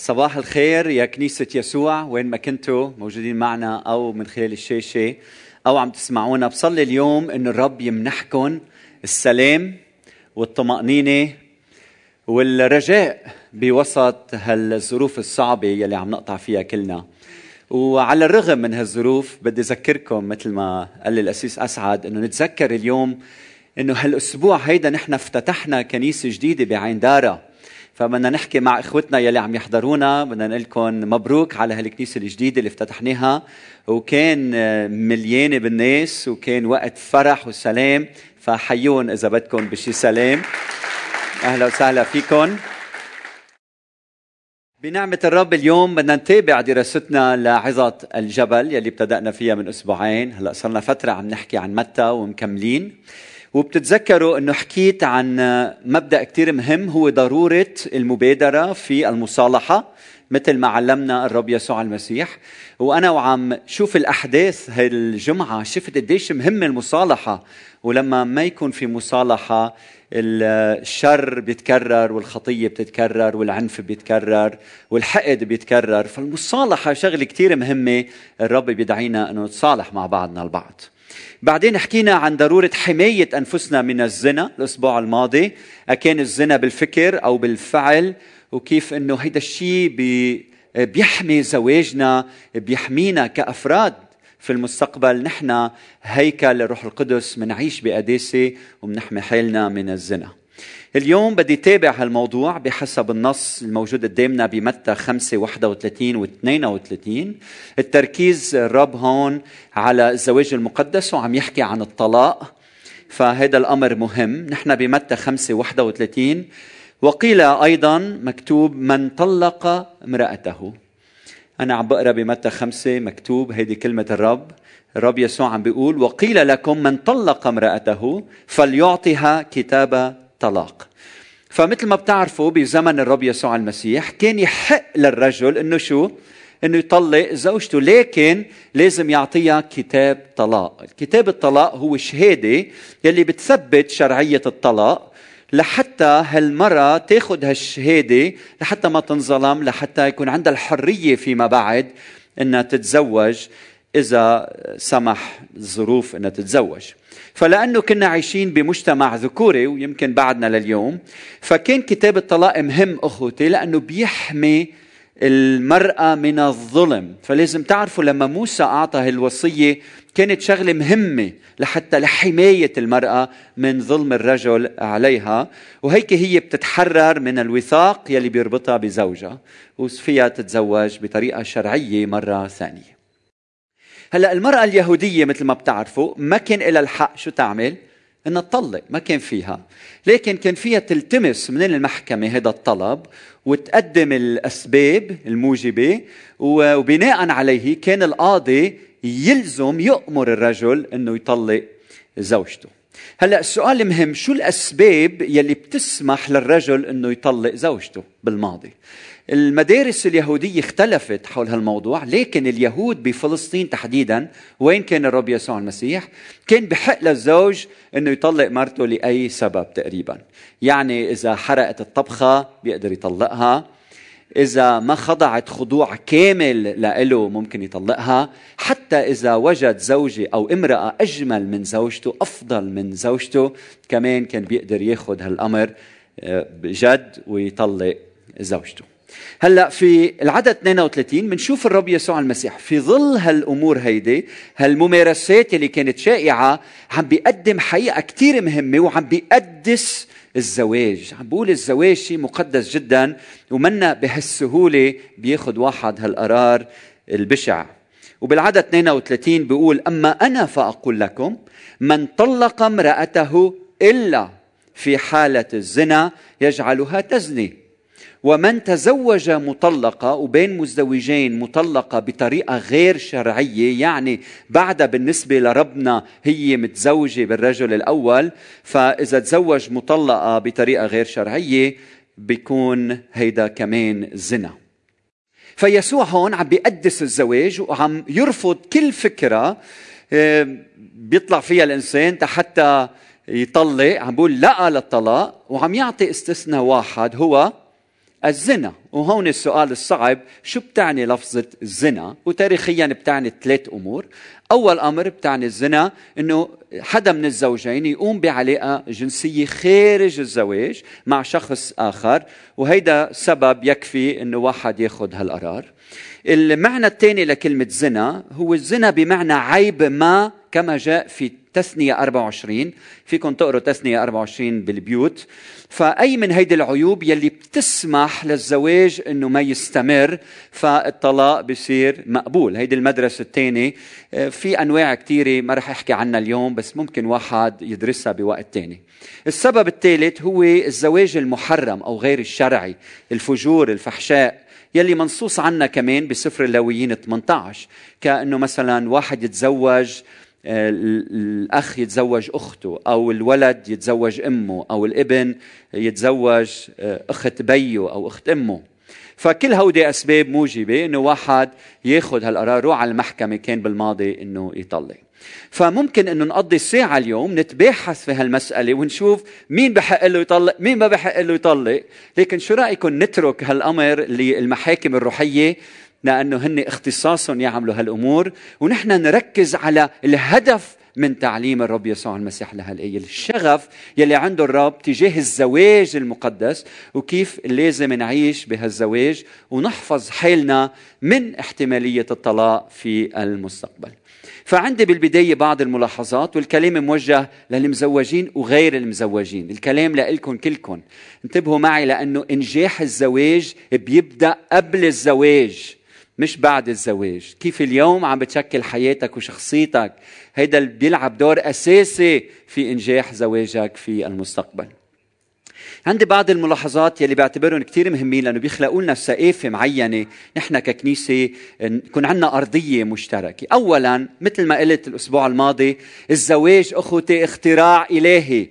صباح الخير يا كنيسة يسوع. وين ما كنتوا موجودين معنا أو من خلال الشاشة أو عم تسمعونا. بصلي اليوم إن الرب يمنحكم السلام والطمأنينة والرجاء بوسط هالظروف الصعبة يلي عم نقطع فيها كلنا. وعلى الرغم من هالظروف بدي أذكركم مثل ما قال لي الأسيس أسعد إنه نتذكر اليوم إنه هالأسبوع هيدا نحن افتتحنا كنيسة جديدة بعين دارا فبدنا نحكي مع إخوتنا يلي عم يحضرونا. بدنا نقول لكم مبروك على هالكنيسة الجديدة اللي افتتحناها. وكان مليانة بالناس وكان وقت فرح وسلام. فحيون إذا بدكم بشي سلام. أهلا وسهلا فيكم. بنعمة الرب اليوم بدنا نتابع دراستنا لعظة الجبل يلي ابتدأنا فيها من أسبوعين. هلأ صرنا فترة عم نحكي عن متى ومكملين. وبتتذكروا إنه حكيت عن مبدأ كثير مهم هو ضرورة المبادرة في المصالحة مثل ما علمنا الرب يسوع المسيح. وأنا وعم شوف الأحداث هالجمعة شفت قديش مهم المصالحة. ولما ما يكون في مصالحة الشر بيتكرر والخطية بتتكرر والعنف بيتكرر والحقد بيتكرر. فالمصالحة شغلة كثير مهمة الرب بيدعينا إنه نتصالح مع بعضنا البعض. بعدين حكينا عن ضرورة حماية أنفسنا من الزنا الأسبوع الماضي. أكان الزنا بالفكر أو بالفعل وكيف أنه هيدا الشيء بي بيحمي زواجنا بيحمينا كأفراد في المستقبل. نحن هيكل الروح القدس منعيش بقداسة ومنحمي حالنا من الزنا. اليوم بدي تابع هالموضوع بحسب النص الموجود قدامنا بمتى 5 31 و 32 التركيز الرب هون على الزواج المقدس وعم يحكي عن الطلاق فهذا الأمر مهم. نحن بمتى 5 31 وقيل أيضا مكتوب من طلق امرأته. أنا عم بقرأ بمتى خمسة مكتوب هيدي كلمة الرب. الرب يسوع عم بيقول وقيل لكم من طلق امرأته فليعطها كتاب طلاق فمثل ما بتعرفوا بزمن الرب يسوع المسيح كان يحق للرجل إنه شو؟ إنه يطلق زوجته لكن لازم يعطيها كتاب طلاق. كتاب الطلاق هو شهادة يلي بتثبت شرعية الطلاق لحتى هالمرة تاخذ هالشهادة لحتى ما تنظلم لحتى يكون عندها الحرية فيما بعد إنها تتزوج. إذا سمح الظروف إنها تتزوج. فلأنه كنا عايشين بمجتمع ذكوري ويمكن بعدنا لليوم فكان كتاب الطلاق مهم أخوتي لأنه بيحمي المرأة من الظلم. فلازم تعرفوا لما موسى أعطى هالوصية كانت شغلة مهمة لحتى لحماية المرأة من ظلم الرجل عليها. وهيك هي بتتحرر من الوثاق يلي بيربطها بزوجها وفيها تتزوج بطريقة شرعية مرة ثانية. هلا المرأة اليهودية مثل ما بتعرفوا ما كان لها الحق شو تعمل؟ إنها تطلق ما كان فيها. لكن كان فيها تلتمس من المحكمة هذا الطلب وتقدم الأسباب الموجبة وبناء عليه كان القاضي يلزم يأمر الرجل إنه يطلق زوجته. هلا السؤال المهم شو الأسباب يلي بتسمح للرجل إنه يطلق زوجته بالماضي؟ المدارس اليهودية اختلفت حول هالموضوع لكن اليهود بفلسطين تحديدا وين كان الرب يسوع المسيح؟ كان بحق للزوج إنه يطلق مرته لأي سبب تقريبا. يعني إذا حرقت الطبخة بيقدر يطلقها إذا ما خضعت خضوع كامل لإله ممكن يطلقها حتى إذا وجد زوجة أو امرأة أجمل من زوجته أفضل من زوجته كمان كان بيقدر ياخذ هالأمر آه، بجد ويطلق زوجته. هلا في العدد 32 بنشوف الرب يسوع المسيح. في ظل هالأمور هيدي هالممارسات اللي كانت شائعة عم بيقدم حقيقة كثير مهمة وعم بيقدس الزواج. عم بقول الزواج شيء مقدس جدا ومنا بهالسهولة بياخذ واحد هالقرار البشع. وبالعدد 32 بيقول أما أنا فأقول لكم من طلق امرأته إلا في حالة الزنا يجعلها تزني. ومن تزوج مطلقة وبين مزدوجين مطلقة بطريقة غير شرعية يعني بعدها بالنسبة لربنا هي متزوجة بالرجل الأول فإذا تزوج مطلقة بطريقة غير شرعية بيكون هيدا كمان زنا. فيسوع هون عم بيقدس الزواج وعم يرفض كل فكرة آه، بيطلع فيها الإنسان حتى يطلق عم بيقول لا للطلاق وعم يعطي استثناء واحد هو الزنا. وهون السؤال الصعب شو بتعني لفظة الزنا وتاريخيا بتعني ثلاث أمور. أول أمر بتعني الزنا أنه حدا من الزوجين يقوم بعلاقة جنسية خارج الزواج مع شخص آخر وهيدا سبب يكفي أنه واحد ياخذ هالقرار. المعنى الثاني لكلمة زنا هو الزنا بمعنى عيب ما كما جاء في تثنية 24 فيكم تقروا تثنية 24 بالبيوت. فأي من هيدي العيوب يلي بتسمح للزواج أنه ما يستمر فالطلاق بصير مقبول. هيدي المدرسة الثانية آه، في أنواع كثيرة ما رح أحكي عنها اليوم بس ممكن واحد يدرسها بوقت ثاني السبب الثالث هو الزواج المحرم أو غير الشرعي الفجور الفحشاء يلي منصوص عنا كمان بسفر اللاويين 18 كأنه مثلا واحد يتزوج الأخ يتزوج أخته أو الولد يتزوج أمه أو الابن يتزوج آه، أخت بيه أو أخت أمه. فكل هودي أسباب موجبة إنه واحد ياخذ هالقرار روح على المحكمة كان بالماضي إنه يطلق. فممكن إنه نقضي ساعه اليوم نتباحث في هالمسألة ونشوف مين بحق له يطلق مين ما بحق له يطلق. لكن شو رأيكم نترك هالأمر للمحاكم الروحية لأنه هن اختصاصهم يعملوا هالأمور ونحن نركز على الهدف من تعليم الرب يسوع المسيح لهالآية. الشغف يلي عنده الرب تجاه الزواج المقدس وكيف لازم نعيش بهالزواج ونحفظ حالنا من احتمالية الطلاق في المستقبل. فعندي بالبداية بعض الملاحظات والكلام موجه للمزوجين وغير المزوجين. الكلام لإلكم كلكم. انتبهوا معي لأنه إنجاح الزواج بيبدأ قبل الزواج. مش بعد الزواج. كيف اليوم عم بتشكل حياتك وشخصيتك؟ هيدا بيلعب دور أساسي في إنجاح زواجك في المستقبل. عندي بعض الملاحظات يلي بعتبرهم كثير مهمين لأنه بيخلقوا لنا ثقافه معينة. نحن ككنيسة يكون عندنا أرضية مشتركة، اولا مثل ما قلت الأسبوع الماضي الزواج أخوتي اختراع إلهي،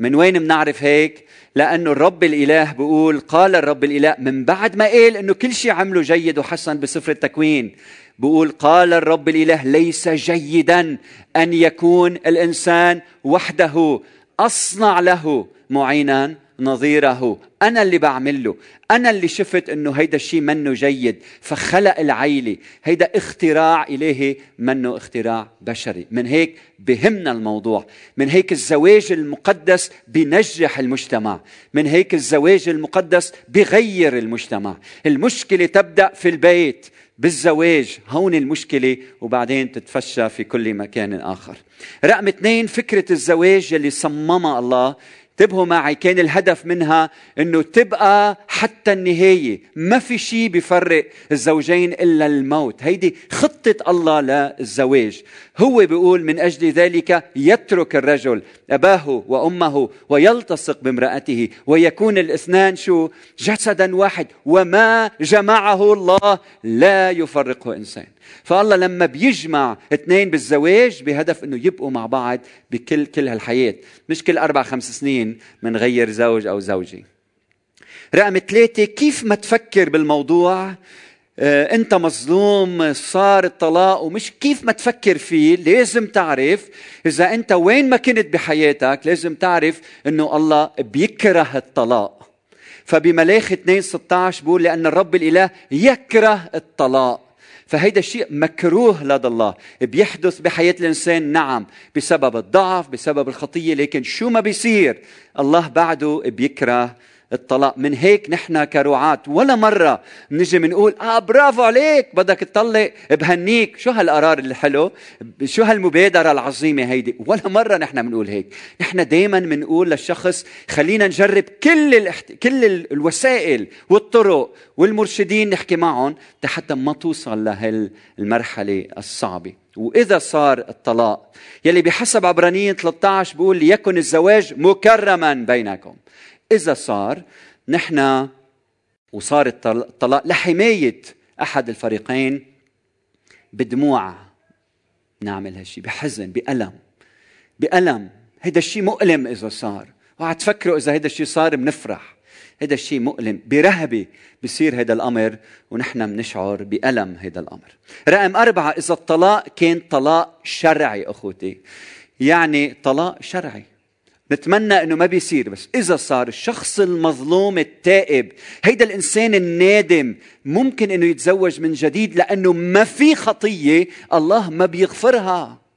من وين بنعرف هيك؟ لأنه الرب الإله بيقول قال الرب الإله من بعد ما قال أنه كل شيء عمله جيد وحسن بسفر التكوين بيقول قال الرب الإله ليس جيدا أن يكون الإنسان وحده أصنع له معينا نظيره. أنا اللي بعمل له أنا اللي شفت أنه هيدا الشيء منه جيد. فخلق العيلة. هيدا اختراع إلهي منه اختراع بشري. من هيك بهمنا الموضوع. من هيك الزواج المقدس بنجح المجتمع. من هيك الزواج المقدس بغير المجتمع. المشكلة تبدأ في البيت. بالزواج. هون المشكلة. وبعدين تتفشى في كل مكان آخر. رقم اثنين فكرة الزواج يلي صممها الله انتبهوا معي. كان الهدف منها إنه تبقى حتى النهاية. ما في شيء بيفرق الزوجين إلا الموت. هيدي خطة الله للزواج. هو بيقول من أجل ذلك يترك الرجل أباه وأمه ويلتصق بامرأته. ويكون الاثنان شو؟ جسدا واحد. وما جمعه الله لا يفرقه إنسان. فالله لما بيجمع اثنين بالزواج بهدف إنه يبقوا مع بعض بكل كل هالحياة. مش كل أربع خمس سنين. منغير زوج أو زوجة. رقم ثلاثة كيف ما تفكر بالموضوع؟ آه، أنت مظلوم صار الطلاق ومش كيف ما تفكر فيه؟ لازم تعرف إذا أنت وين ما كنت بحياتك لازم تعرف إنه الله بيكره الطلاق. فبملاخ 2 16 بقول لأن الرب الإله يكره الطلاق. فهيدا الشيء مكروه لدى الله بيحدث بحياة الإنسان نعم بسبب الضعف بسبب الخطية لكن شو ما بيصير؟ الله بعده بيكره الطلاق. من هيك نحن كرعاة ولا مرة نجي بنقول آه برافو عليك بدك تطلق بهنيك. شو هالقرار الحلو شو هالمبادرة العظيمة هيدي؟ ولا مرة نحن بنقول هيك. نحن دايما بنقول للشخص خلينا نجرب كل الاحت... كل الوسائل والطرق والمرشدين نحكي معهم حتى ما توصل لهالمرحلة الصعبة. وإذا صار الطلاق يلي بحسب عبرانيين 13 بيقول ليكن الزواج مكرما بينكم. إذا صار نحن وصار الطلاق لحماية أحد الفريقين بدموع نعمل هالشيء بحزن بألم بألم. هيدا الشيء مؤلم إذا صار. وعد تفكروا إذا هيدا الشيء صار بنفرح هيدا الشيء مؤلم. برهبة بصير هيدا الأمر ونحن بنشعر بألم هيدا الأمر. رقم أربعة إذا الطلاق كان طلاق شرعي أخوتي. يعني طلاق شرعي. نتمنى إنه ما بيصير بس إذا صار الشخص المظلوم التائب هيدا الإنسان النادم ممكن إنه يتزوج من جديد لأنه ما في خطية الله ما بيغفرها.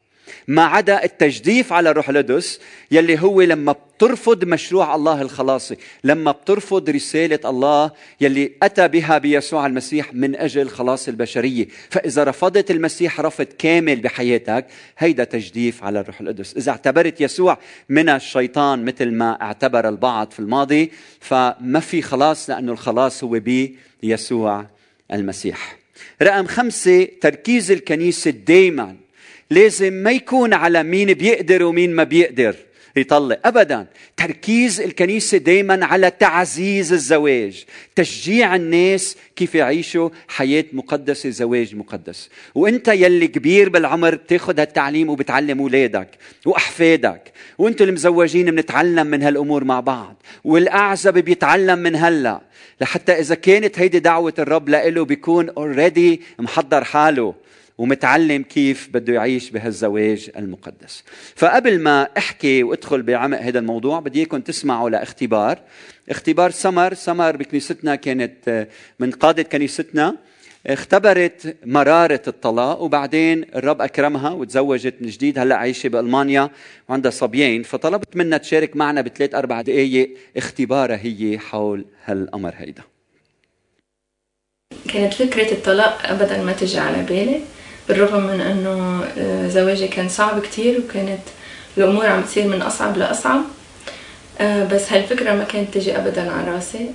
ما عدا التجديف على الروح القدس يلي هو لما بترفض مشروع الله الخلاصي لما بترفض رسالة الله يلي أتى بها بيسوع المسيح من أجل خلاص البشرية. فإذا رفضت المسيح رفض كامل بحياتك هيدا تجديف على الروح القدس. إذا اعتبرت يسوع من الشيطان مثل ما اعتبر البعض في الماضي فما في خلاص لأنه الخلاص هو بيسوع المسيح. رقم خمسة تركيز الكنيسة دايما. لازم ما يكون على مين بيقدر ومين ما بيقدر يطلق ابدا تركيز الكنيسة دائما على تعزيز الزواج تشجيع الناس كيف يعيشوا حياة مقدسة زواج مقدس. وأنت يلي كبير بالعمر بتاخذ هالتعليم وبتعلم أولادك وأحفادك وأنتم المزوجين بنتعلم من هالأمور مع بعض والأعزب بيتعلم من هلأ. لحتى إذا كانت هيدي دعوة الرب لإله بيكون اوريدي محضر حاله. ومتعلم كيف بده يعيش بهالزواج المقدس. فقبل ما احكي وادخل بعمق هذا الموضوع بدي إياكم تسمعوا لإختبار. إختبار سمر. سمر بكنيستنا كانت آه، من قادة كنيستنا. اختبرت مرارة الطلاق وبعدين الرب أكرمها وتزوجت من جديد هلأ عايشة بألمانيا وعندها صبيين فطلبت منها تشارك معنا بثلاث أربع دقايق اختبارها هي حول هالأمر هيدا. كانت فكرة الطلاق أبدا ما تجي على بالي. بالرغم من إنه آه، زواجي كان صعب كتير وكانت الأمور عم تصير من أصعب لأصعب آه، بس هالفكرة ما كانت تجي ابدا على راسي.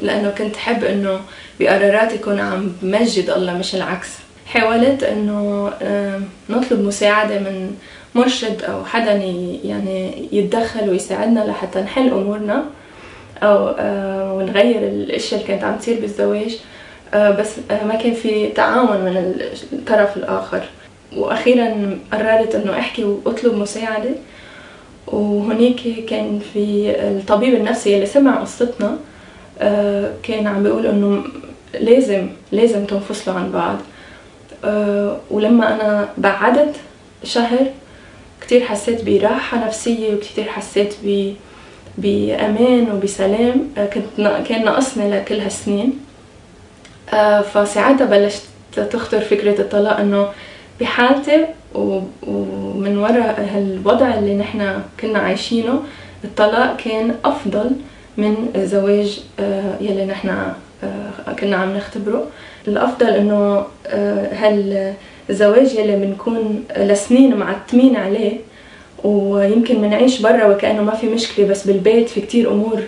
لأنه كنت حب إنه بقراراتي يكون عم بمجد الله مش العكس. حاولت إنه نطلب مساعدة من مرشد أو حدا يعني يتدخل ويساعدنا لحتى نحل أمورنا أو آه، ونغير الأشياء اللي كانت عم تصير بالزواج. بس آه، ما كان في تعاون من الطرف الآخر. وأخيرا قررت أنه أحكي وأطلب مساعدة. وهنيك كان في الطبيب النفسي اللي سمع قصتنا آه، كان عم بيقول إنه لازم لازم تنفصلوا عن بعض. ولما أنا بعدت شهر كتير حسيت براحة نفسية وكتير حسيت بأمان وبسلام. كنت كان ناقصني لكل هالسنين. آه، فساعتها بلشت تخطر فكرة الطلاق إنه بحالتي ومن وراء هالوضع اللي نحن كنا عايشينه الطلاق كان أفضل من الزواج آه، يلي نحن آه، كنا عم نختبره. الأفضل إنه هالزواج يلي بنكون لسنين معتمين عليه ويمكن بنعيش برا وكأنه ما في مشكلة بس بالبيت في كتير أمور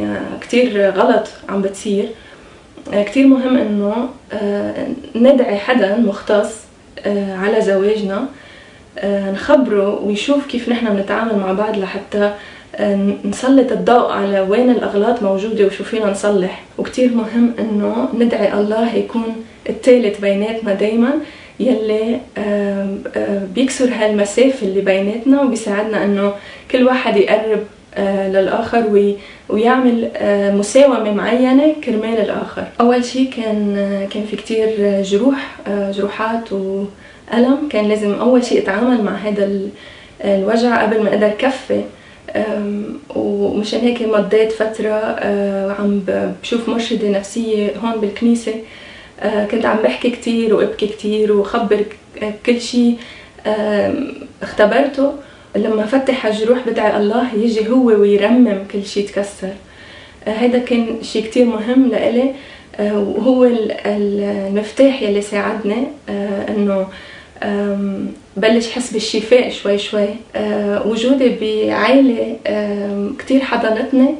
يعني كتير غلط عم بتصير. آه، كتير مهم إنه آه، ندعي حدا مختص آه، على زواجنا نخبره ويشوف كيف نحن بنتعامل مع بعض لحتى نسلط الضوء على وين الأغلاط موجودة وشو فينا نصلح. وكتير مهم إنه ندعي الله يكون الثالث بيناتنا دايما يلي بيكسر هالمسافة اللي بيناتنا وبيساعدنا إنه كل واحد يقرب للآخر ويعمل آه، مساومة معينة كرمال الآخر. أول شيء كان آه، كان في كتير جروح آه، جروحات وألم. كان لازم أول شيء أتعامل مع هذا الوجع قبل ما أقدر كفي. ومشان هيك مضيت فترة عم بشوف مرشدة نفسية هون بالكنيسة. كنت عم بحكي كتير وأبكي كتير وخبر كل شيء اختبرته. لما فتح الجروح بدعي الله يجي هو ويرمم كل شيء تكسر هذا آه، كان شيء كتير مهم لإلي. آه، وهو المفتاح يلي ساعدني آه، إنه بلش حس بالشفاء شوي شوي. وجودي بعائلة كتير حضنتني.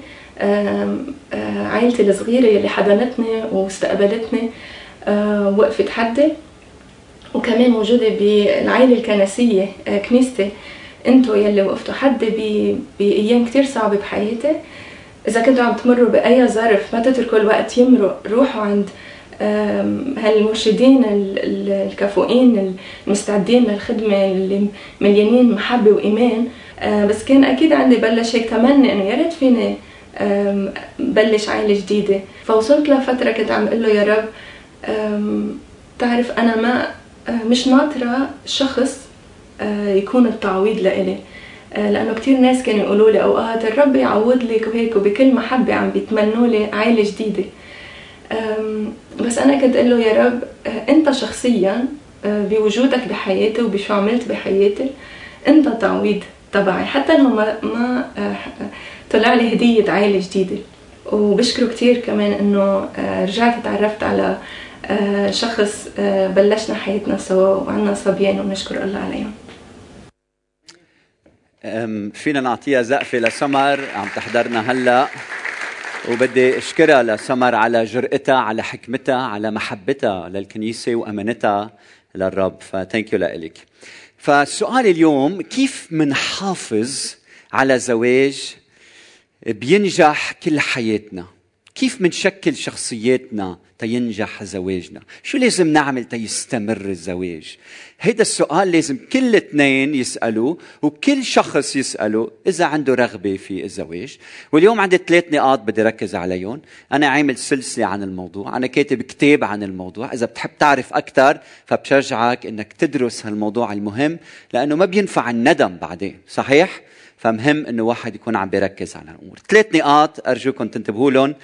عائلتي الصغيرة يلي حضنتني واستقبلتني وقفت حدي. وكمان وجودي بالعائلة الكنسية كنيستي. أنتوا يلي وقفتوا حد بأيام كتير صعبة بحياتي. إذا كنتوا عم تمروا بأي ظرف ما تتركوا الوقت يمرق روحوا عند هالمرشدين الكفؤين المستعدين للخدمة اللي مليانين محبة وإيمان. آه، بس كان أكيد عندي بلش هيك تمني إنه يا ريت فيني بلش عائلة جديدة. فوصلت لفترة كنت عم أقول له يا رب تعرف أنا ما آه، مش ناطرة شخص يكون التعويض لإلي. آه، لأنه كثير ناس كانوا يقولوا لي اوقات الرب يعوض لك وهيك وبكل محبة عم بيتمنوا لي عائلة جديدة. بس أنا كنت أقول له يا رب آه، أنت شخصيا آه، بوجودك بحياتي وبشو عملت بحياتي أنت تعويض تبعي حتى إنه ما ما طلع لي هدية عائلة جديدة. وبشكره كثير كمان إنه رجعت تعرفت على شخص بلشنا حياتنا سوا وعنا صبيان ونشكر الله عليهم. فينا نعطيها زقفة لسمر عم تحضرنا هلا. وبدي أشكرها لسمر على جرأتها على حكمتها على محبتها للكنيسة وأمانتها للرب. فثانك يو لك فالسؤال اليوم كيف منحافظ على زواج بينجح كل حياتنا؟ كيف منشكل شخصياتنا؟ تينجح زواجنا. شو لازم نعمل تيستمر الزواج؟ هيدا السؤال لازم كل اثنين يسألوه وكل شخص يسأله إذا عنده رغبة في الزواج. واليوم عندي ثلاث نقاط بدي ركز عليهم. أنا عامل سلسلة عن الموضوع. أنا كاتب كتاب عن الموضوع. إذا بتحب تعرف أكثر فبشجعك أنك تدرس هالموضوع المهم لأنه ما بينفع الندم بعدين. صحيح؟ فمهم إنه واحد يكون عم بيركز على الأمور. ثلاث نقاط أرجوكم تنتبهوا لهم.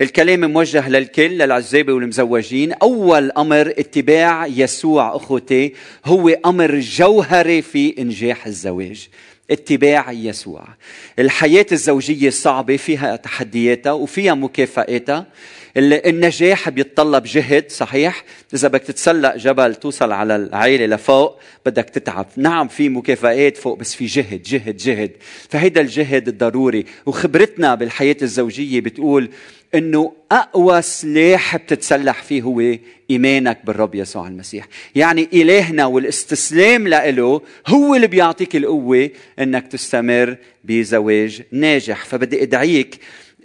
الكلام موجه للكل للعزابه والمزوجين. أول أمر اتباع يسوع أخوتي هو أمر جوهري في إنجاح الزواج. اتباع يسوع. الحياة الزوجية صعبة فيها تحدياتها وفيها مكافآتها. النجاح بيتطلب جهد صحيح؟ إذا بدك تتسلق جبل توصل على العائله لفوق بدك تتعب. نعم في مكافآت فوق بس في جهد جهد جهد. فهيدا الجهد الضروري. وخبرتنا بالحياة الزوجية بتقول إنه أقوى سلاح بتتسلح فيه هو إيمانك بالرب يسوع المسيح. يعني إلهنا والاستسلام له هو اللي بيعطيك القوة إنك تستمر بزواج ناجح. فبدي أدعيك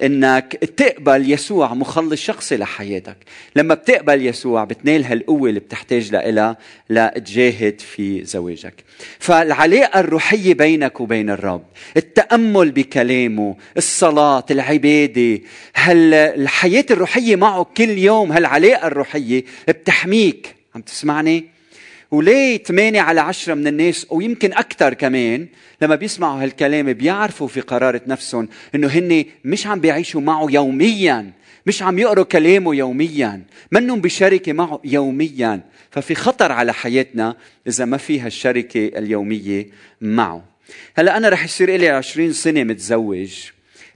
إنك تقبل يسوع مخلص شخصي لحياتك. لما بتقبل يسوع بتنال هالقوة اللي بتحتاج لها لتجاهد في زواجك. فالعلاقة الروحية بينك وبين الرب التأمل بكلامه الصلاة العبادة هالحياة الروحية معه كل يوم هالعلاقة الروحية بتحميك. عم تسمعني؟ وليه 8 على 10 من الناس ويمكن أكثر كمان لما بيسمعوا هالكلام بيعرفوا في قرارة نفسهم إنه هن مش عم بيعيشوا معه يوميا مش عم يقروا كلامه يوميا منهم بشركة معه يوميا. ففي خطر على حياتنا إذا ما في هالشركة اليومية معه. هلأ أنا رح يصير لي 20 سنة متزوج.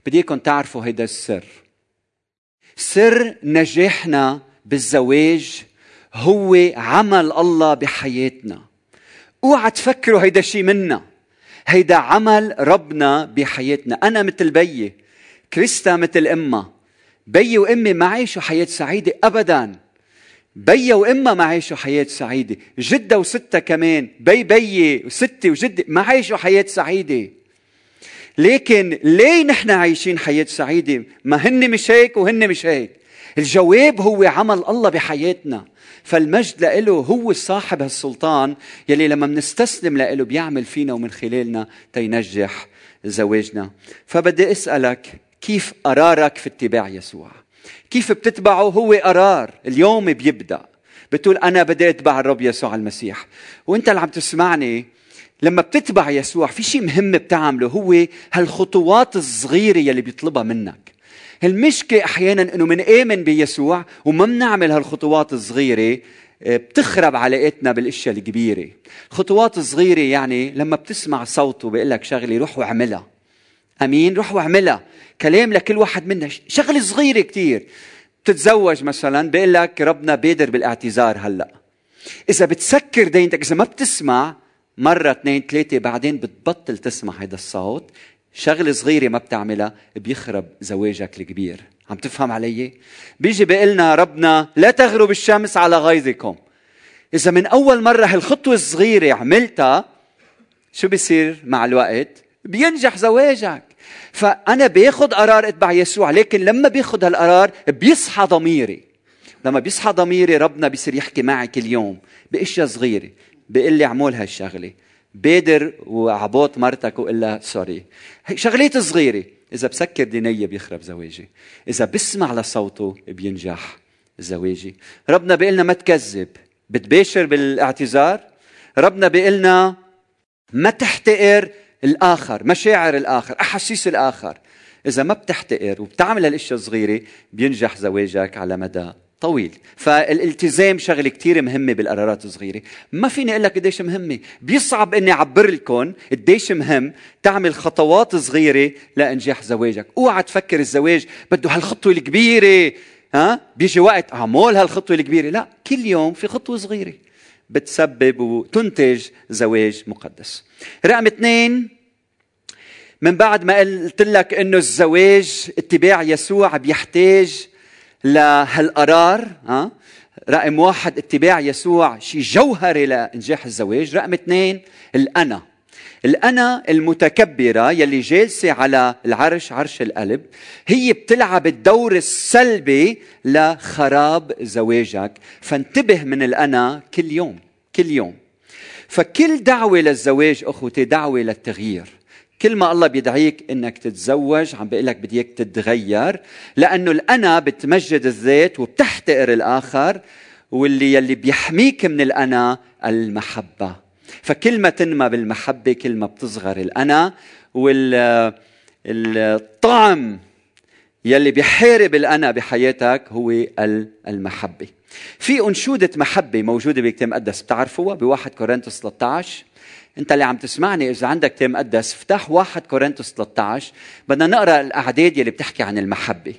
بدي إياكم تعرفوا هيدا السر. سر نجاحنا بالزواج هو عمل الله بحياتنا. أوعى تفكروا هيدا شيء منا. هيدا عمل ربنا بحياتنا. أنا مثل بيي كريستا مثل امها بيي وإمي ما عاشوا حياة سعيدة ابدا. بيا وامها ما عاشوا حياة سعيدة. جدة وستة كمان. بي بيي وستي وجدي ما عاشوا حياة سعيدة. لكن ليه نحن عايشين حياة سعيدة؟ ما هن مش هيك وهن مش هيك. الجواب هو عمل الله بحياتنا. فالمجد له هو صاحب هالسلطان يلي لما منستسلم له بيعمل فينا ومن خلالنا تينجح زواجنا. فبدي أسألك كيف قرارك في اتباع يسوع؟ كيف بتتبعه هو قرار؟ اليوم بيبدأ. بتقول أنا بدي أتبع الرب يسوع المسيح. وأنت اللي عم تسمعني لما بتتبع يسوع في شيء مهم بتعمله هو هالخطوات الصغيرة يلي بيطلبها منك. المشكلة أحيانا أنه منآمن بيسوع وما بنعمل هالخطوات الصغيرة آه، بتخرب علاقتنا بالأشياء الكبيرة. خطوات صغيرة يعني لما بتسمع صوته بيقول لك شغلة روح واعملها. أمين؟ روح واعملها. كلام لكل واحد منا شغلة صغيرة كتير. بتتزوج مثلا بيقول لك ربنا بادر بالاعتذار هلأ. إذا بتسكر دينتك إذا ما بتسمع مرة اثنين ثلاثة بعدين بتبطل تسمع هذا الصوت شغلة صغيرة ما بتعملها بيخرب زواجك الكبير. عم تفهم علي؟ بيجي بيقلنا ربنا لا تغرب الشمس على غيظكم. إذا من أول مرة هالخطوة الصغيرة عملتها شو بيصير مع الوقت؟ بينجح زواجك. فأنا باخذ قرار أتبع يسوع لكن لما باخذ هالقرار بيصحى ضميري. لما بيصحى ضميري ربنا بيصير يحكي معي كل يوم بأشياء صغيرة. بيقول لي اعمل هالشغلة. بادر وعبوط مرتك وقول لها سوري شغلات صغيرة. إذا بسكر دينية بيخرب زواجي. إذا بسمع لصوته بينجح زواجي. ربنا بيقلنا ما تكذب. بتباشر بالاعتذار؟ ربنا بيقلنا ما تحتقر الآخر مشاعر الآخر أحاسيس الآخر. إذا ما بتحتقر وبتعمل هالأشياء الصغيره بينجح زواجك على مدى طويل. فالالتزام شغلة كتير مهمة بالقرارات الصغيرة. ما فيني أقول لك قديش مهمة. بيصعب إني أعبر لكم قديش مهم تعمل خطوات صغيرة لإنجاح زواجك. أوعى تفكر الزواج بده هالخطوة الكبيرة ها؟ بيجي وقت اعمل هالخطوة الكبيرة. لا كل يوم في خطوة صغيرة بتسبب وتنتج زواج مقدس. رقم اثنين من بعد ما قلت لك إنه الزواج اتباع يسوع بيحتاج لهالقرار ها؟ رقم واحد اتباع يسوع شيء جوهري لإنجاح الزواج. رقم اثنين الأنا. الأنا المتكبرة يلي جالسة على العرش عرش القلب هي بتلعب الدور السلبي لخراب زواجك. فانتبه من الأنا كل يوم كل يوم. فكل دعوة للزواج أخوتي دعوة للتغيير. كل ما الله بيدعيك إنك تتزوج عم بيقول لك بدي إياك تتغير لأنه الأنا بتمجد الذات وبتحتقر الآخر واللي يلي بيحميك من الأنا المحبة. فكل ما تنمى بالمحبة كل ما بتصغر الأنا والطعم يلي بيحارب الانا بحياتك هو المحبة. في أنشودة محبة موجودة بكتاب مقدس بتعرفوها؟ بواحد كورنثوس 13 انت اللي عم تسمعني إذا عندك كتاب مقدس افتح واحد كورنثوس 13 بدنا نقرأ الاعداد يلي بتحكي عن المحبة.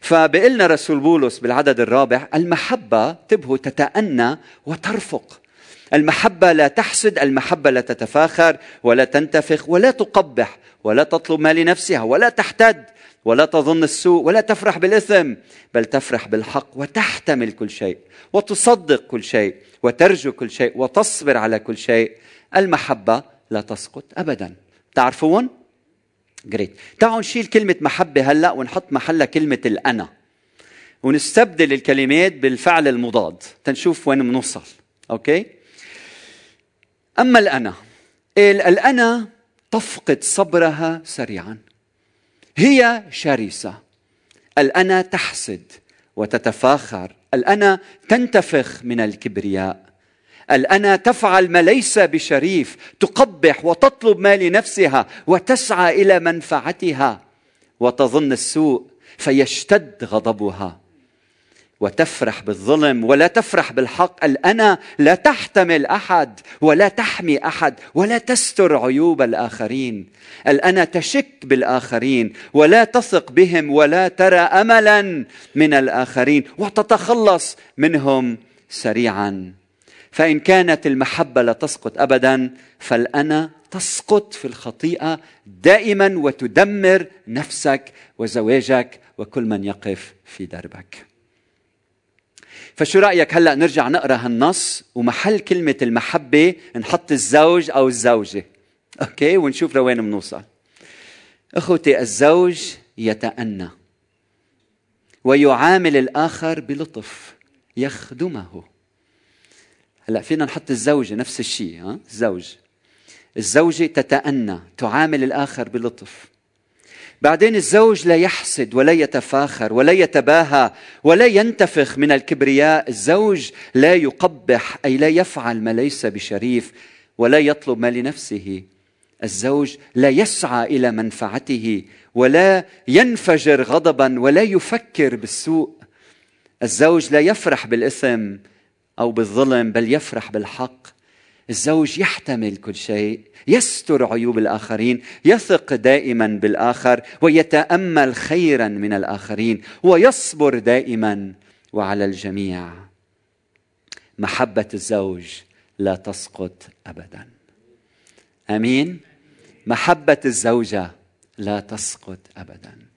فبقلنا رسول بولس بالعدد الرابع المحبة تبهو تتأنى وترفق. المحبة لا تحسد المحبة لا تتفاخر ولا تنتفخ ولا تقبح ولا تطلب ما لنفسها ولا تحتد. ولا تظن السوء ولا تفرح بالإثم بل تفرح بالحق وتحتمل كل شيء وتصدق كل شيء وترجو كل شيء وتصبر على كل شيء. المحبة لا تسقط أبدا. تعرفون؟ جريت تعالوا نشيل كلمة محبة هلأ ونحط محلها كلمة الأنا. ونستبدل الكلمات بالفعل المضاد. تنشوف وين بنوصل أوكي؟ أما الأنا الأنا تفقد صبرها سريعا. هي شرسة. الأنا تحسد وتتفاخر. الأنا تنتفخ من الكبرياء. الأنا تفعل ما ليس بشريف تقبح وتطلب ما لنفسها وتسعى إلى منفعتها. وتظن السوء فيشتد غضبها. وتفرح بالظلم ولا تفرح بالحق. الأنا لا تحتمل أحد ولا تحمي أحد ولا تستر عيوب الآخرين. الأنا تشك بالآخرين ولا تثق بهم ولا ترى أملا من الآخرين وتتخلص منهم سريعا. فإن كانت المحبة لا تسقط أبدا فالأنا تسقط في الخطيئة دائما وتدمر نفسك وزواجك وكل من يقف في دربك. فشو رأيك هلأ نرجع نقرأ هالنص ومحل كلمة المحبة نحط الزوج أو الزوجة؟ أوكي ونشوف لوين بنوصل أخوتي الزوج يتأنى ويعامل الآخر بلطف يخدمه. هلأ فينا نحط الزوجة نفس الشيء ها؟ الزوج. الزوجة تتأنى تعامل الآخر بلطف. بعدين الزوج لا يحسد ولا يتفاخر ولا يتباهى ولا ينتفخ من الكبرياء. الزوج لا يقبح أي لا يفعل ما ليس بشريف ولا يطلب ما لنفسه. الزوج لا يسعى إلى منفعته ولا ينفجر غضبا ولا يفكر بالسوء. الزوج لا يفرح بالإثم أو بالظلم بل يفرح بالحق. الزوج يحتمل كل شيء يستر عيوب الآخرين يثق دائما بالآخر ويتأمل خيرا من الآخرين ويصبر دائما وعلى الجميع. محبة الزوج لا تسقط ابدا. آمين؟ محبة الزوجة لا تسقط ابدا.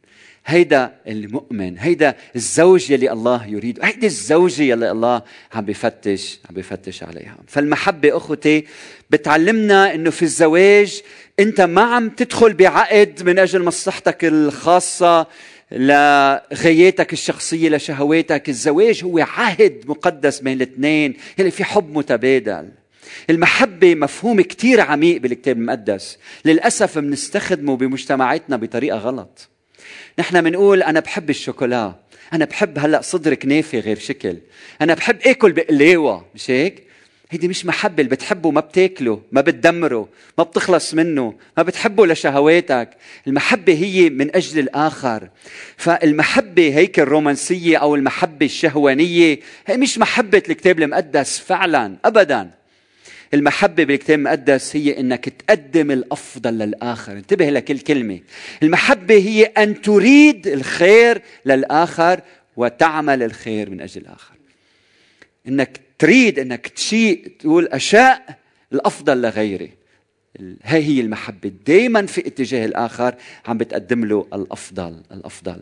هيدا المؤمن هيدا الزوج يلي الله يريد هيدي الزوجة يلي الله عم بفتش عم بفتش عليها. فالمحبة أخوتي بتعلمنا أنه في الزواج أنت ما عم تدخل بعقد من أجل مصلحتك الخاصة لغاياتك الشخصية لشهواتك. الزواج هو عهد مقدس بين الاثنين يلي في حب متبادل. المحبة مفهوم كتير عميق بالكتاب المقدس. للأسف بنستخدمه بمجتمعاتنا بطريقة غلط. نحن بنقول أنا بحب الشوكولا. أنا بحب هلأ صدر كنافة غير شكل. أنا بحب آكل بقلاوة مش هيك؟ هيدي مش محبة اللي بتحبه ما بتاكله ما بتدمره ما بتخلص منه ما بتحبه لشهواتك. المحبة هي من أجل الآخر. فالمحبة هيك الرومانسية أو المحبة الشهوانية هي مش محبة الكتاب المقدس فعلا أبدا. المحبة بالكتاب المقدس هي إنك تقدم الأفضل للآخر، انتبه لكل كلمة. المحبة هي أن تريد الخير للآخر وتعمل الخير من أجل الآخر. إنك تريد إنك تشيء تقول أشاء الأفضل لغيري. هاي هي المحبة. دائما في اتجاه الآخر عم بتقدم له الأفضل الأفضل.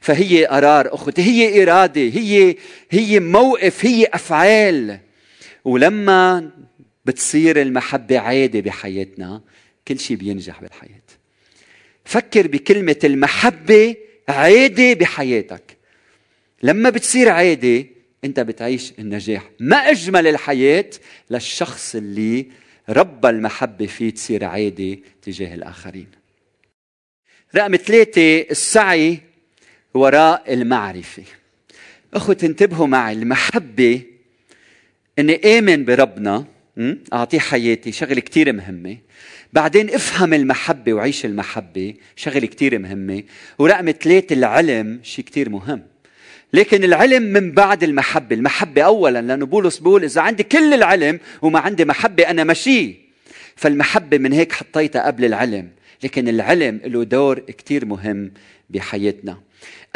فهي قرار أخوتي. هي إرادة. هي هي موقف. هي أفعال. ولما بتصير المحبة عادة بحياتنا كل شيء بينجح بالحياة. فكر بكلمة المحبة عادة بحياتك. لما بتصير عادة انت بتعيش النجاح. ما أجمل الحياة للشخص اللي ربى المحبة فيه تصير عادة تجاه الآخرين. رقم ثلاثة السعي وراء المعرفة. أخوة انتبهوا معي. المحبة أني آمن بربنا أعطيه حياتي شغلة كتير مهمة. بعدين افهم المحبة وعيش المحبة شغلة كتير مهمة. ورقم ثلاثة العلم شيء كتير مهم. لكن العلم من بعد المحبة. المحبة أولا لأنه بولس بيقول إذا عندي كل العلم وما عندي محبة أنا مشي فالمحبة من هيك حطيتها قبل العلم. لكن العلم له دور كتير مهم بحياتنا.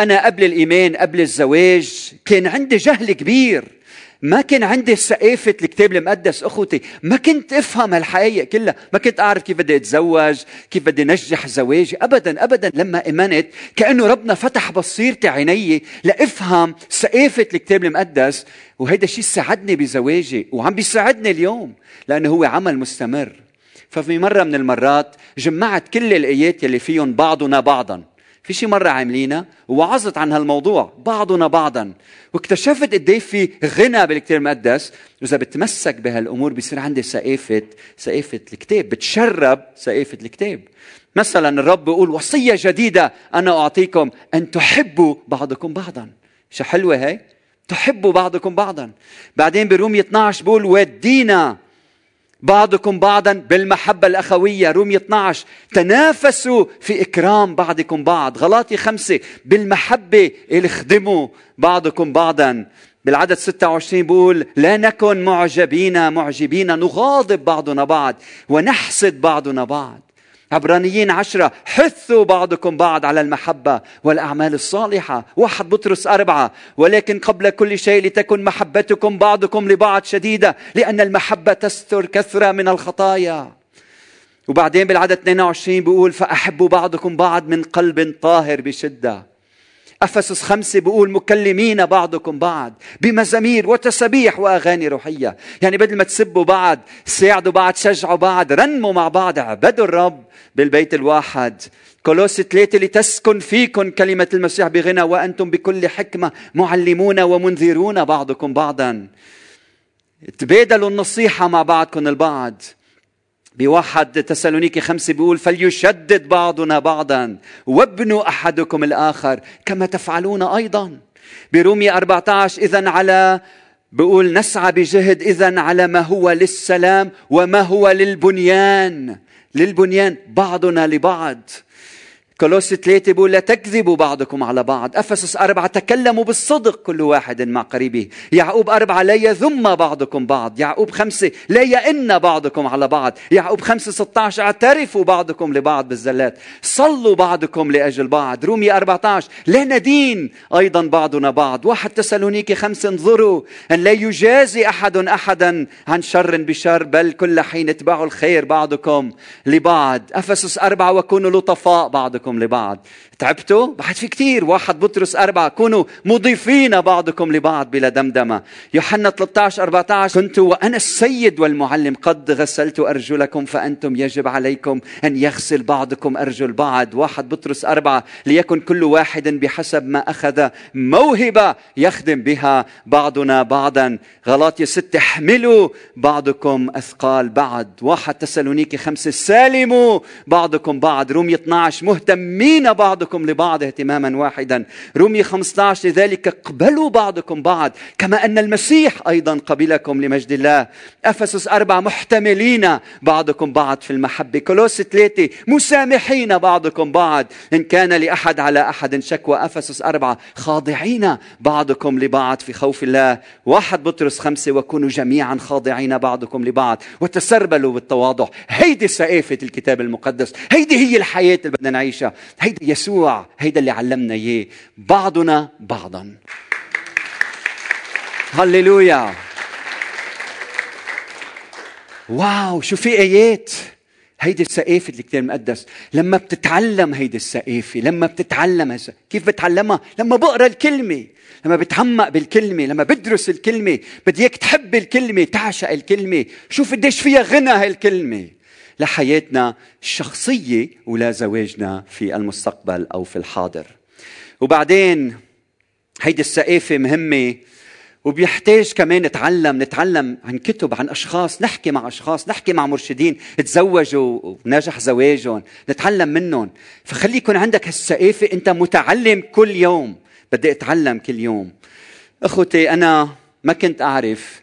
أنا قبل الإيمان قبل الزواج كان عندي جهل كبير. ما كان عندي ثقافة الكتاب المقدس أخوتي. ما كنت أفهم الحقائق كلها. ما كنت أعرف كيف بدي أتزوج كيف بدي نجح زواجي. أبدا أبدا. لما إمنت كأنه ربنا فتح بصيرتي عيني لأفهم ثقافة الكتاب المقدس. وهيدا الشيء ساعدني بزواجي وعم بيساعدني اليوم لأنه هو عمل مستمر. ففي مرة من المرات جمعت كل الآيات يلي فيهم بعضنا بعضا. في شي مرة عاملينها ووعظت عن هالموضوع بعضنا بعضا. واكتشفت قد إيه في غنى بالكتاب المقدس. وإذا بتمسك بهالأمور بيصير عندي ثقافه ثقافه الكتاب بتشرب ثقافه الكتاب. مثلا الرب بيقول وصية جديدة أنا أعطيكم أن تحبوا بعضكم بعضا. شو حلوة هي؟ تحبوا بعضكم بعضا. بعدين برومية 12 بيقول ودينا بعضكم بعضا بالمحبة الأخوية رومية 12 تنافسوا في إكرام بعضكم بعض. غلاطي خمسة بالمحبة اخدموا بعضكم بعضا. بالعدد 26 بيقول لا نكن معجبين معجبين نغاضب بعضنا بعض ونحسد بعضنا بعض. عبرانيين عشرة حثوا بعضكم بعض على المحبة والأعمال الصالحة. واحد بطرس أربعة ولكن قبل كل شيء لتكن محبتكم بعضكم لبعض شديدة لأن المحبة تستر كثرة من الخطايا. وبعدين بالعدد 22 بيقول فأحبوا بعضكم بعض من قلب طاهر بشدة. أفسس خمسة بيقول مكلمين بعضكم بعض بمزامير وتسابيح وأغاني روحية. يعني بدل ما تسبوا بعض ساعدوا بعض شجعوا بعض رنموا مع بعض عبدوا الرب. بالبيت الواحد. كولوس ثلاثة لتسكن فيكم كلمة المسيح بغنى وأنتم بكل حكمة معلمون ومنذرون بعضكم بعضا. تبادلوا النصيحة مع بعضكم البعض. بواحد تسالونيكي خمسة بيقول فليشدد بعضنا بعضا وابنوا أحدكم الآخر كما تفعلون أيضا. برومية 14 إذا على بيقول نسعى بجهد إذا على ما هو للسلام وما هو للبنيان. للبنيان بعضنا لبعض. كولوس ثلاثة بيقول لا تكذبوا بعضكم على بعض. أفسس أربعة تكلموا بالصدق كل واحد مع قريبه. يعقوب أربعة لا يذم بعضكم بعض. يعقوب خمسة لا يئن بعضكم على بعض. يعقوب خمسة 16 اعترفوا بعضكم لبعض بالزلات. صلوا بعضكم لأجل بعض. رومية 14 لا ندين أيضا بعضنا بعض. واحد تسألونيكي خمسة انظروا. أن لا يجازي أحد أحدا عن شر بشر بل كل حين اتبعوا الخير بعضكم لبعض. أفسس أربعة وكونوا لطفاء بعضكم. بعضكم لبعض. تعبتوا؟ بعد في كتير. واحد بطرس أربعة. كونوا مضيفين بعضكم لبعض بلا دمدمة. يوحنا 13 14 كنت وأنا السيد والمعلم. قد غسلت أرجلكم فأنتم يجب عليكم أن يغسل بعضكم أرجل بعض. واحد بطرس أربعة. ليكن كل واحد بحسب ما أخذ موهبة يخدم بها بعضنا بعضا. غلاطية ستة. احملوا بعضكم أثقال بعض. واحد تسالونيكي خمسة. سالموا بعضكم بعض. رومية 12 مهتمين بعضكم. بعضكم لبعض اهتماما واحدا. رومي 15 لذلك اقبلوا بعضكم بعض كما أن المسيح أيضا قبلكم لمجد الله. أفسس أربعة محتملين بعضكم بعض في المحبة. كولوس ثلاثة مسامحين بعضكم بعض. إن كان لأحد على أحد شكوى أفسس أربعة خاضعين بعضكم لبعض في خوف الله. واحد بطرس خمسة وكونوا جميعا خاضعين بعضكم لبعض. وتسربلوا بالتواضع. هيدي سقافة الكتاب المقدس. هيدي هي الحياة اللي بدنا نعيشها. هيدي يسوع هيدا اللي علمنا إياه. بعضنا بعضا. هللويا. واو شو في آيات؟ هيدي السقافة الكتاب المقدس لما بتتعلم هيدي السقافة لما بتتعلم كيف بتعلمها؟ لما بقرأ الكلمة لما بتعمق بالكلمة لما بدرس الكلمة بدي اياك تحب الكلمة تعشق الكلمة شوف قديش فيها غنى هالكلمة. لحياتنا الشخصية ولا زواجنا في المستقبل أو في الحاضر. وبعدين هيدي السقافة مهمة وبيحتاج كمان نتعلم نتعلم عن كتب عن أشخاص نحكي مع أشخاص نحكي مع مرشدين تزوجوا ونجح زواجهم نتعلم منهم. فخلي يكون عندك هالسقافة أنت متعلم كل يوم. بدي أتعلم كل يوم. أخوتي أنا ما كنت أعرف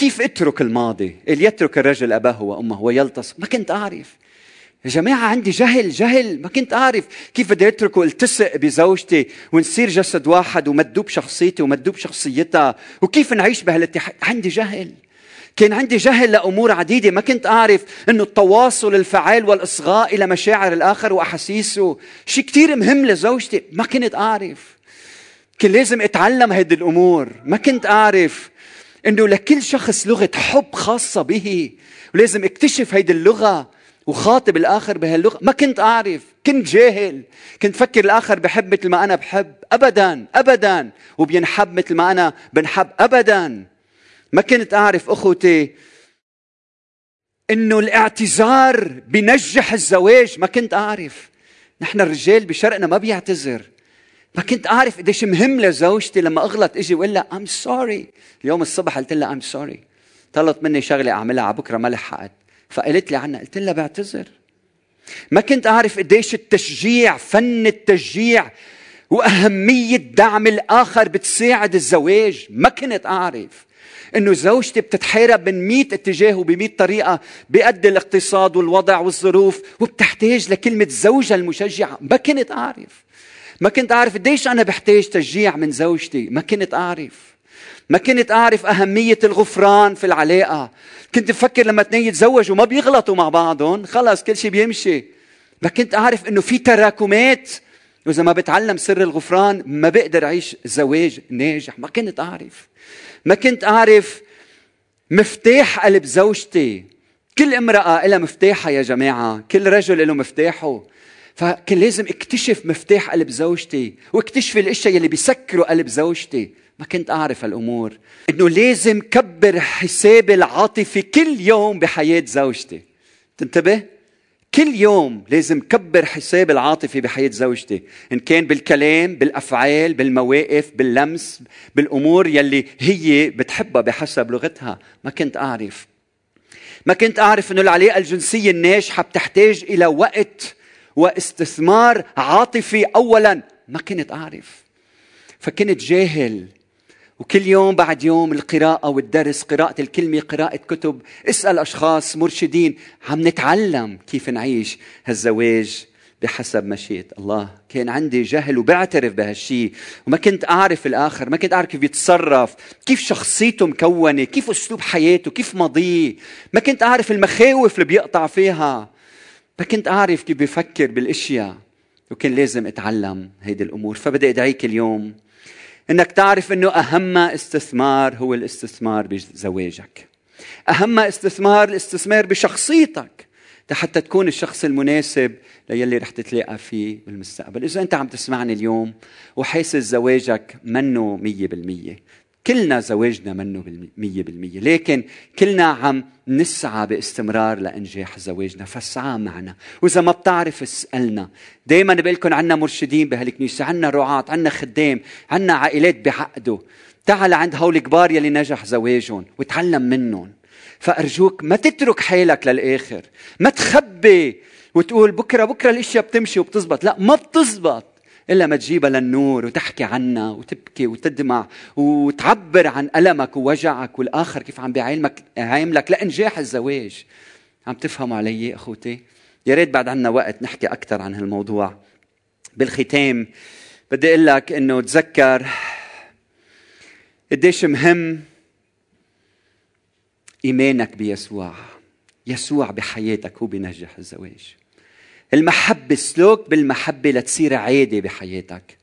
كيف اترك الماضي؟ اللي يترك الرجل أباه وأمه ويلتصق ما كنت أعرف. يا جماعة عندي جهل جهل. ما كنت أعرف كيف بدي أترك والتصق بزوجتي ونصير جسد واحد ومدوب شخصيتي ومدوب شخصيتها. وكيف نعيش بهالاتحاد؟ عندي جهل. كان عندي جهل لأمور عديدة. ما كنت أعرف أنه التواصل الفعال والإصغاء إلى مشاعر الآخر وأحاسيسه شيء كتير مهم لزوجتي. ما كنت أعرف. كان لازم أتعلم هذه الأمور. ما كنت أعرف أنه لكل شخص لغة حب خاصة به. ولازم اكتشف هيدي اللغة وخاطب الآخر بهاللغة. ما كنت أعرف كنت جاهل. كنت فكر الآخر بحب مثل ما أنا بحب. ابدا ابدا. وبينحب مثل ما أنا بنحب. ابدا. ما كنت أعرف أخوتي إنه الاعتذار بنجح الزواج. ما كنت أعرف. نحن الرجال بشرقنا ما بيعتذر. ما كنت أعرف قديش مهم لزوجتي لما أغلط إجي وأقول لها I'm sorry اليوم الصبح قلت لها I'm sorry طلبت مني شغلة أعملها على بكرة ما لحقت. فقالت لي عنها قلت لها بعتذر. ما كنت أعرف قديش التشجيع فن التشجيع وأهمية دعم الآخر بتساعد الزواج. ما كنت أعرف إنه زوجتي بتتحارب من مئة اتجاه وبمئة طريقة بقد الاقتصاد والوضع والظروف وبتحتاج لكلمة زوجها المشجعة. ما كنت أعرف. ما كنت أعرف قديش أنا بحتاج تشجيع من زوجتي ما كنت أعرف. ما كنت أعرف أهمية الغفران في العلاقة. كنت بفكر لما اثنين يتزوجوا ما بيغلطوا مع بعضهم خلص كل شيء بيمشي. ما كنت أعرف أنه في تراكمات. وإذا ما بتعلم سر الغفران ما بقدر أعيش زواج ناجح. ما كنت أعرف. ما كنت أعرف مفتاح قلب زوجتي. كل امرأة لها مفتاحها يا جماعة. كل رجل له مفتاحه. فكان لازم اكتشف مفتاح قلب زوجتي واكتشف الاشياء اللي بيسكروا قلب زوجتي. ما كنت أعرف هالأمور. إنه لازم كبر حسابي العاطفي كل يوم بحياة زوجتي. تنتبه؟ كل يوم لازم كبر حسابي العاطفي بحياة زوجتي. إن كان بالكلام بالأفعال بالمواقف باللمس بالأمور يلي هي بتحبها بحسب لغتها. ما كنت أعرف. ما كنت أعرف أنه العلاقة الجنسية الناجحة بتحتاج إلى وقت واستثمار عاطفي أولا. ما كنت أعرف. فكنت جاهل. وكل يوم بعد يوم القراءة والدرس قراءة الكلمة قراءة كتب. اسأل أشخاص مرشدين. عم نتعلم كيف نعيش هالزواج بحسب مشيئة الله كان عندي جهل وبعترف بهالشيء وما كنت أعرف الآخر. ما كنت أعرف كيف يتصرف كيف شخصيته مكونة. كيف أسلوب حياته. كيف ماضيه. ما كنت أعرف المخاوف اللي بيقطع فيها. ما كنت أعرف كيف بيفكر بالأشياء وكان لازم أتعلم هيدي الأمور فبدأ أدعيك اليوم إنك تعرف إنه أهم استثمار هو الاستثمار بزواجك. أهم استثمار الاستثمار بشخصيتك حتى تكون الشخص المناسب للي رح تتلاقى فيه بالمستقبل. إذا أنت عم تسمعني اليوم وحاسس زواجك منه مية بالمية. كلنا زواجنا منه بالمية بالمية. لكن كلنا عم نسعى باستمرار لإنجاح زواجنا فاسعى معنا. وإذا ما بتعرف اسألنا. دايما لكم عنا مرشدين بهالكنيسة عنا رعاة عنا خدام عنا عائلات بعقدوا تعال عند هول الكبار يلي نجح زواجهم وتعلم منهم. فأرجوك ما تترك حالك للآخر. ما تخبي وتقول بكرة بكرة الإشياء بتمشي وبتزبط. لا ما بتزبط. إلا ما تجيبها للنور وتحكي عنها وتبكي وتدمع وتعبر ألمك ألمك ووجعك والآخر كيف عم بيعاملك عاملك لإنجاح الزواج. عم تفهموا علي أخوتي؟ يا ريت بعد عنا وقت نحكي أكثر عن هالموضوع. بالختام بدي أقول لك إنه تذكر قديش مهم إيمانك بيسوع. يسوع بحياتك هو بينجح الزواج. المحبة سلوك بالمحبة لتصير عادة بحياتك.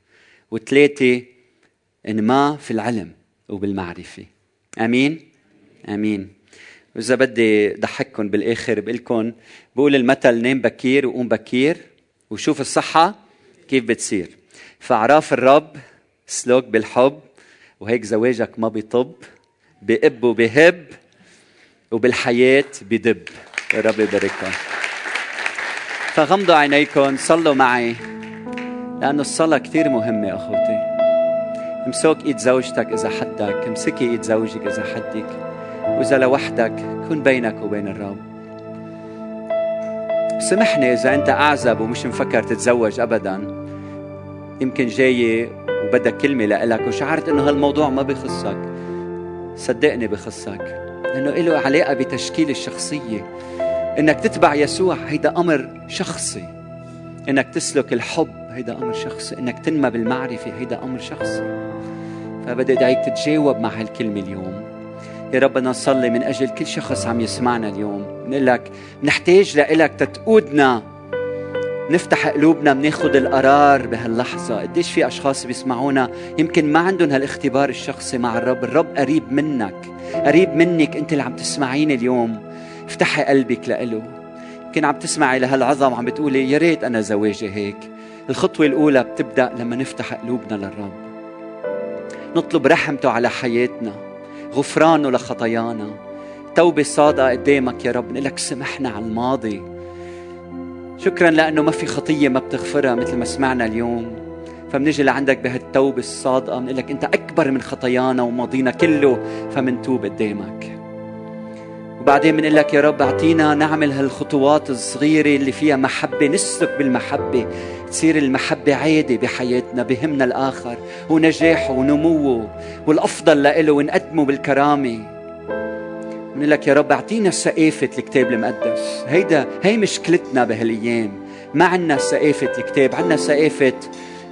وثلاثة انما في العلم وبالمعرفة. آمين؟ آمين. وإذا بدي ضحككم بالآخر بقول لكم بقول المثل نام بكير وقوم بكير وشوف الصحة كيف بتصير. فأعراف الرب سلوك بالحب وهيك زواجك ما بيطب بقب وبهب وبالحياة بدب. الرب يبارككم فغمضوا عينيكم صلوا معي. لأنه الصلاة كثير مهمة أخوتي. امسك إيد زوجتك إذا حدك امسكي إيد زوجك إذا حدك وإذا لوحدك كن بينك وبين الرب. سامحني إذا أنت أعزب ومش مفكر تتزوج أبدا. يمكن جاي وبدك كلمة لإلك وشعرت إنه هالموضوع ما بخصك. صدقني بخصك لأنه له علاقة بتشكيل الشخصية. إنك تتبع يسوع هيدا أمر شخصي. إنك تسلك الحب هيدا أمر شخصي. إنك تنمى بالمعرفة هيدا أمر شخصي. فبدي ادعيك تتجاوب مع هالكلمة اليوم. يا رب بدنا نصلي من أجل كل شخص عم يسمعنا اليوم. بنقول لك نحتاج لإلك تتقودنا. نفتح قلوبنا بناخذ القرار بهاللحظة. قديش في أشخاص بيسمعونا؟ يمكن ما عندهم هالاختبار الشخصي مع الرب. الرب قريب منك. قريب منك أنت اللي عم تسمعيني اليوم. افتحي قلبك لإله. يمكن عم تسمعي لهالعظم عم بتقولي يا ريت أنا زواجي هيك. الخطوة الأولى بتبدأ لما نفتح قلوبنا للرب. نطلب رحمته على حياتنا غفرانه لخطايانا. توبة صادقة قدامك يا رب نقول لك سمحنا على الماضي. شكرا لأنه ما في خطية ما بتغفرها مثل ما سمعنا اليوم. فبنجي لعندك بهالتوبة الصادقة بنقول لك أنت أكبر من خطايانا وماضينا كله فمنتوب قدامك. وبعدين بنقول لك يا رب أعطينا نعمل هالخطوات الصغيرة اللي فيها محبة نسلك بالمحبة تصير المحبة عادة بحياتنا بهمنا الآخر ونجاحه ونموه والأفضل له ونقدمه بالكرامة. بنقول لك يا رب أعطينا ثقافه الكتاب المقدس. هيدا هي مشكلتنا بهالأيام. ما عندنا ثقافه الكتاب عندنا ثقافه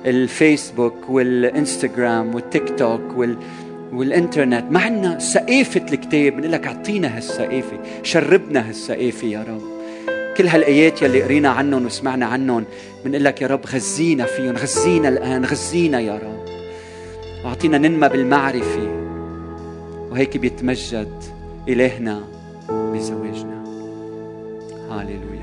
الفيسبوك والإنستغرام والتيك توك وال والإنترنت ما عندنا ثقافة الكتاب بنقول لك أعطينا هالثقافة شربنا هالثقافة يا رب. كل هالآيات يلي قرينا عنهم وسمعنا عنهم بنقول لك يا رب غزينا فيهم غزينا الآن غزينا يا رب. واعطينا ننمى بالمعرفة وهيك بيتمجد إلهنا بزواجنا. هاليلويا